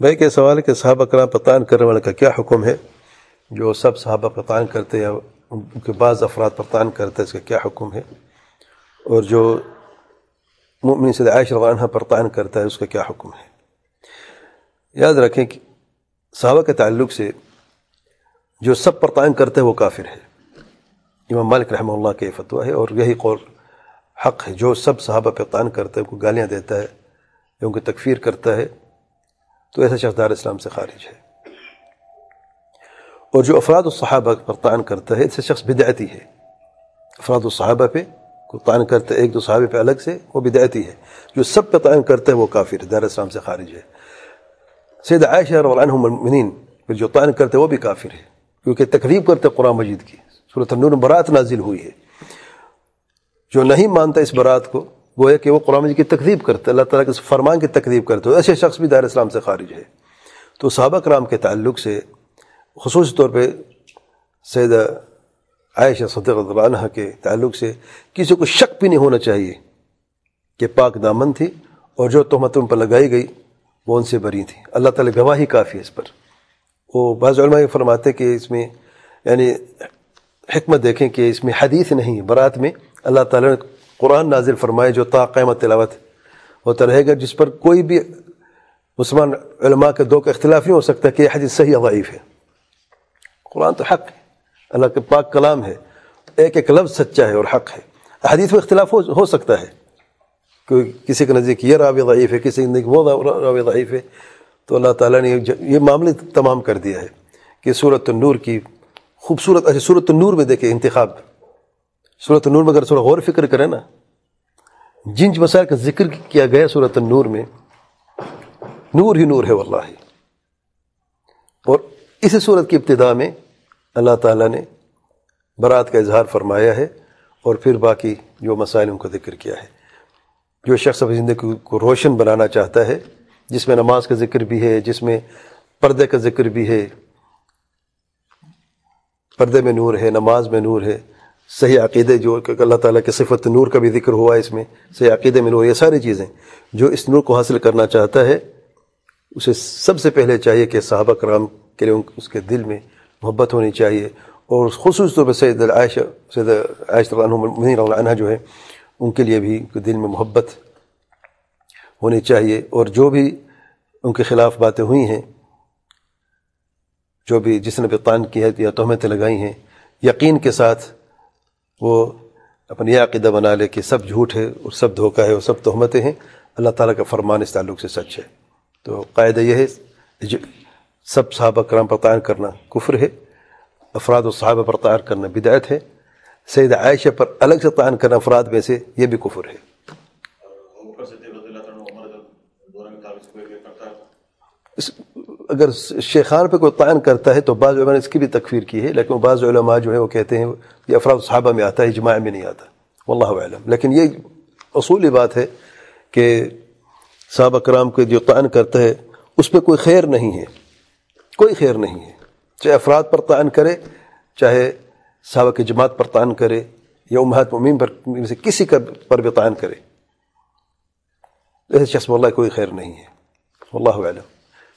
بھائی کے سوال ہے کہ صحابہ کرام پر تعین کرنے والے کا کیا حکم ہے؟ جو سب صحابہ پر تعین کرتے ہیں، ان کے بعض افراد پر تعین کرتے ہیں، اس کا کیا حکم ہے؟ اور جو مؤمن سے عائشہ رضی عنہ پر تعین کرتا ہے، اس کا کیا حکم ہے؟ یاد رکھیں کہ صحابہ کے تعلق سے جو سب پر تعین کرتے ہیں، وہ کافر ہے امام مالک رحمہ اللہ کے فتویٰ ہے، اور یہی قول حق ہے۔ جو سب صحابہ پہ تعین کرتا ہے ان کو گالیاں دیتا ہے، ان کی تکفیر کرتا ہے تو ایسا شخص دار اسلام سے خارج ہے۔ اور جو افراد الصحابہ پر تعین کرتا ہے ایسا شخص بدعتی ہے۔ افراد الصحابہ پہ کو تعین کرتا ہے، ایک دو صحابہ پہ الگ سے وہ بدعتی ہے۔ جو سب پہ تعین کرتا ہے، وہ کافر ہے، دار اسلام سے خارج ہے۔ سید عائشہ رضی اللہ عنہم المؤمنین پھر جو تعین کرتے وہ بھی کافر ہے۔ کیونکہ تقریب کرتے قرآن مجید کی۔ صورت النور برات نازل ہوئی ہے۔ جو نہیں مانتا اس برات کو وہ ہے کہ وہ قرآن مجید کی تقریب کرتا ہے اللہ تعالیٰ کے فرمان کی تقریب کرتے ایسے شخص بھی دار اسلام سے خارج ہے تو صحابہ کرام کے تعلق سے خصوصی طور پہ سید عائشہ صدق عنہ کے تعلق سے کسی کو شک بھی نہیں ہونا چاہیے کہ پاک دامن تھی اور جو تہمت ان پر لگائی گئی وہ ان سے بری تھی۔ اللہ تعالیٰ گواہی کافی ہے اس پر۔ وہ بعض علماء یہ فرماتے کہ اس میں یعنی حکمت دیکھیں کہ اس میں حدیث نہیں، برات میں اللہ تعالیٰ نے قرآن نازل فرمائے جو تا قیمت تلاوت ہوتا رہے گا، جس پر کوئی بھی مسلمان علماء کے دو کا اختلاف نہیں ہو سکتا کہ یہ حدیث صحیح ضعیف ہے۔ قرآن تو حق ہے۔ اللہ کے پاک کلام ہے۔ ایک ایک لفظ سچا ہے اور حق ہے۔ حدیث میں اختلاف ہو سکتا ہے۔ کوئی کسی کے نزدیک یہ راوی ضعیف ہے، کسی کے نزدیک وہ راوی ضعیف ہے۔ تو اللہ تعالیٰ نے یہ معاملے تمام کر دیا ہے کہ صورت النور کی خوبصورت اچھا صورت النور میں دیکھیں انتخاب۔ صورت النور میں اگر تھوڑا غور فکر کریں نا، جن مسائل کا ذکر کیا گیا صورت النور میں، نور ہی نور ہے واللہ۔ اور اسی صورت کی ابتدا میں اللہ تعالیٰ نے برات کا اظہار فرمایا ہے اور پھر باقی جو مسائل ان کو ذکر کیا ہے۔ جو شخص اپنی زندگی کو روشن بنانا چاہتا ہے، جس میں نماز کا ذکر بھی ہے، جس میں پردے کا ذکر بھی ہے، پردے میں نور ہے، نماز میں نور ہے صحیح عقیدے جو کہ اللہ تعالیٰ کے صفت نور کا بھی ذکر ہوا ہے اس میں، صحیح عقیدے میں نور، یہ ساری چیزیں جو اس نور کو حاصل کرنا چاہتا ہے، اسے سب سے پہلے چاہیے کہ صحابہ کرام کے لیے اس کے دل میں محبت ہونی چاہیے۔ اور خصوص طور پہ سید عائشہ سید عائشہ اللہ عنہ جو ہے، ان کے لیے بھی دل میں محبت ہونی چاہیے۔ اور جو بھی ان کے خلاف باتیں ہوئی ہیں، جو بھی جس نے بھی قان کی ہے یا تہمتیں لگائی ہیں، یقین کے ساتھ وہ اپنی یہ عقیدہ بنا لے کہ سب جھوٹ ہے اور سب دھوکہ ہے اور سب تہمتیں ہیں اللہ تعالیٰ کا فرمان اس تعلق سے سچ ہے۔ تو قاعدہ یہ ہے سب صحابہ کرام پر تعین کرنا کفر ہے افراد و صحابہ پر تعین کرنا بدایت ہے۔ سید عائشہ پر الگ سے تعین کرنا افراد میں سے یہ بھی کفر ہے۔ اگر شیخان پہ کوئی تعین کرتا ہے تو بعض علماء نے اس کی بھی تکفیر کی ہے، لیکن بعض علماء جو ہے وہ کہتے ہیں یہ افراد صحابہ میں آتا ہے، اجماع میں نہیں آتا۔ واللہ علم لیکن یہ اصولی بات ہے کہ صحابہ کرام کے جو تعین کرتا ہے، اس پہ کوئی خیر نہیں ہے۔ کوئی خیر نہیں ہے۔ چاہے افراد پر تعین کرے، چاہے صحابہ کی جماعت پر تعین کرے، یا امہات ممین پر سے کسی کا پر بھی تعین کرے۔ ایسے شخص واللہ کوئی خیر نہیں ہے۔ واللہ علم